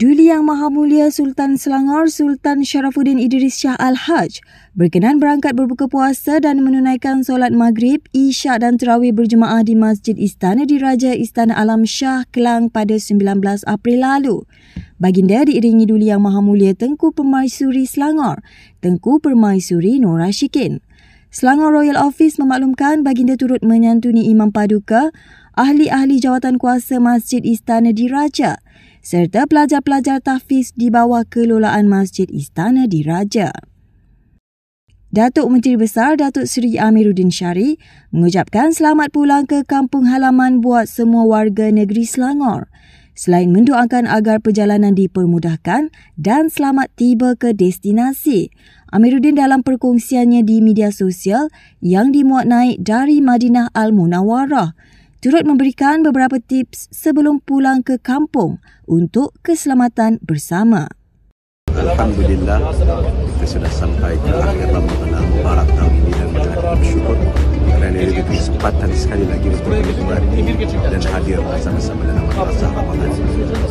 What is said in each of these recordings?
Duli Yang Maha Mulia Sultan Selangor Sultan Sharafuddin Idris Shah Al-Haj berkenan berangkat berbuka puasa dan menunaikan solat maghrib, isyak dan terawih berjemaah di Masjid Istana Diraja Istana Alam Shah Kelang pada 19 April lalu. Baginda diiringi Duli Yang Maha Mulia Tengku Permaisuri Selangor, Tengku Permaisuri Nur Rashikin. Selangor Royal Office memaklumkan baginda turut menyantuni Imam Paduka, ahli-ahli jawatan kuasa Masjid Istana Diraja serta pelajar-pelajar tahfiz di bawah kelolaan Masjid Istana Diraja. Datuk Menteri Besar Datuk Seri Amiruddin Syari mengucapkan selamat pulang ke kampung halaman buat semua warga negeri Selangor selain mendoakan agar perjalanan dipermudahkan dan selamat tiba ke destinasi. Amiruddin dalam perkongsiannya di media sosial yang dimuat naik dari Madinah Al-Munawarah turut memberikan beberapa tips sebelum pulang ke kampung untuk keselamatan bersama. Alhamdulillah kita sudah sampai ke akhir Ramadan Al-Mubarak tahun ini dan kita bersyukur kerana ini kesempatan sekali lagi untuk menikmati dan hadir bersama-sama dalam masa Ramadan.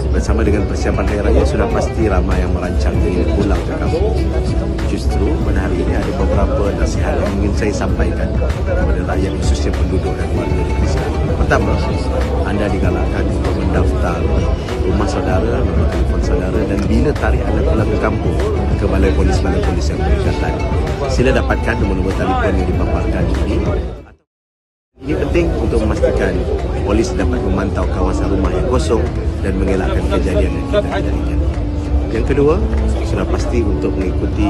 Bersama dengan persiapan Hari Raya sudah pasti ramai yang merancang ingin pulang ke kampung. Justru pada hari ini ada beberapa nasihat yang ingin saya sampaikan kepada rakyat khususnya penduduk dan warga negeri Pertama, anda digalakkan untuk mendaftar rumah saudara, nombor telefon saudara dan bila tarik anda pulang ke kampung ke balai polis-balai polis yang berdekatan. Sila dapatkan nombor-nombor telefon yang dipaparkan ini. Ini penting untuk memastikan polis dapat memantau kawasan rumah yang kosong dan mengelakkan kejadian yang tidak diinginkan. Yang kedua, sudah pasti untuk mengikuti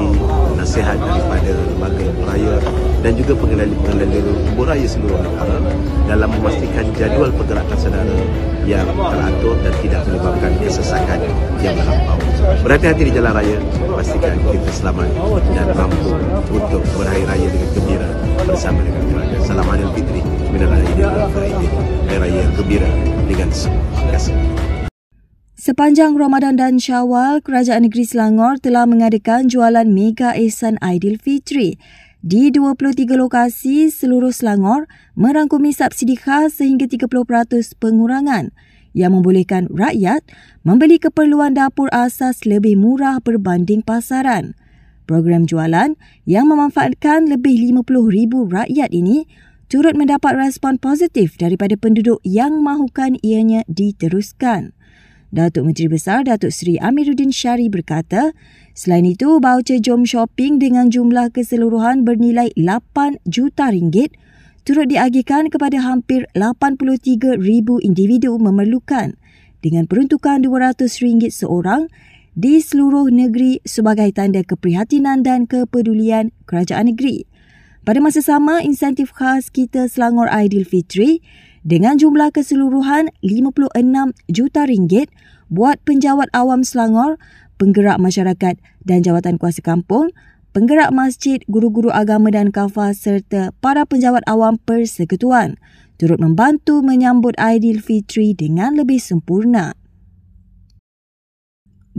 nasihat daripada lembaga raya dan juga pengendali-pengendali raya seluruh negara dalam memastikan jadual pergerakan saudara yang teratur dan tidak menyebabkan kesesakan yang melampau. Berhati-hati di jalan raya, pastikan kita selamat dan mampu untuk berhari raya dengan gembira bersama dengan keluarga. Salam Adil Fitri, Minal Aidin Hari Raya yang gembira dengan semua. Terima kasih. Sepanjang Ramadan dan Syawal, Kerajaan Negeri Selangor telah mengadakan jualan Mega Ehsan Aidilfitri di 23 lokasi seluruh Selangor merangkumi subsidi khas sehingga 30% pengurangan yang membolehkan rakyat membeli keperluan dapur asas lebih murah berbanding pasaran. Program jualan yang memanfaatkan lebih 50,000 rakyat ini turut mendapat respon positif daripada penduduk yang mahukan ianya diteruskan. Datuk Menteri Besar Datuk Seri Amiruddin Syari berkata, selain itu voucher jom shopping dengan jumlah keseluruhan bernilai 8 juta ringgit turut diagihkan kepada hampir 83 ribu individu memerlukan dengan peruntukan 200 ringgit seorang di seluruh negeri sebagai tanda keprihatinan dan kepedulian kerajaan negeri. Pada masa sama, insentif khas kita Selangor Aidilfitri dengan jumlah keseluruhan 56 juta ringgit buat penjawat awam Selangor, penggerak masyarakat dan jawatan kuasa kampung, penggerak masjid, guru-guru agama dan kafa serta para penjawat awam persekutuan turut membantu menyambut Aidilfitri dengan lebih sempurna.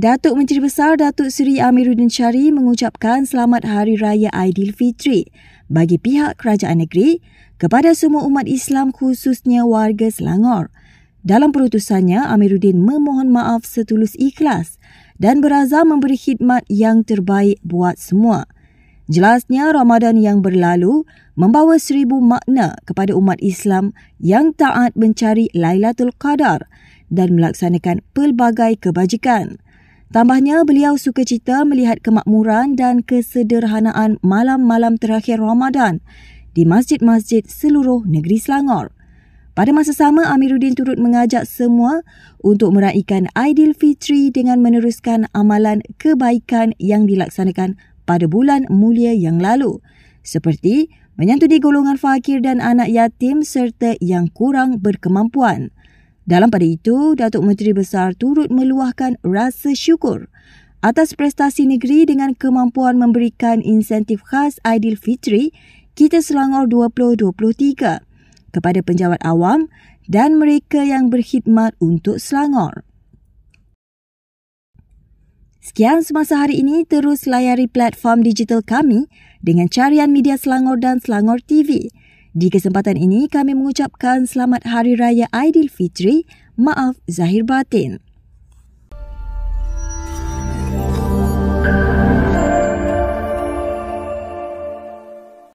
Datuk Menteri Besar Datuk Seri Amiruddin Syari mengucapkan selamat Hari Raya Aidilfitri bagi pihak kerajaan negeri kepada semua umat Islam khususnya warga Selangor. Dalam perutusannya, Amiruddin memohon maaf setulus ikhlas dan berazam memberi khidmat yang terbaik buat semua. Jelasnya Ramadan yang berlalu membawa seribu makna kepada umat Islam yang taat mencari Lailatul Qadar dan melaksanakan pelbagai kebajikan. Tambahnya, beliau suka cita melihat kemakmuran dan kesederhanaan malam-malam terakhir Ramadan di masjid-masjid seluruh negeri Selangor. Pada masa sama, Amiruddin turut mengajak semua untuk meraihkan Aidilfitri dengan meneruskan amalan kebaikan yang dilaksanakan pada bulan mulia yang lalu, seperti menyantuni golongan fakir dan anak yatim serta yang kurang berkemampuan. Dalam pada itu, Datuk Menteri Besar turut meluahkan rasa syukur atas prestasi negeri dengan kemampuan memberikan insentif khas Aidilfitri kita Selangor 2023 kepada penjawat awam dan mereka yang berkhidmat untuk Selangor. Sekian semasa hari ini, terus layari platform digital kami dengan carian media Selangor dan Selangor TV. Di kesempatan ini, kami mengucapkan selamat Hari Raya Aidilfitri. Maaf Zahir Batin.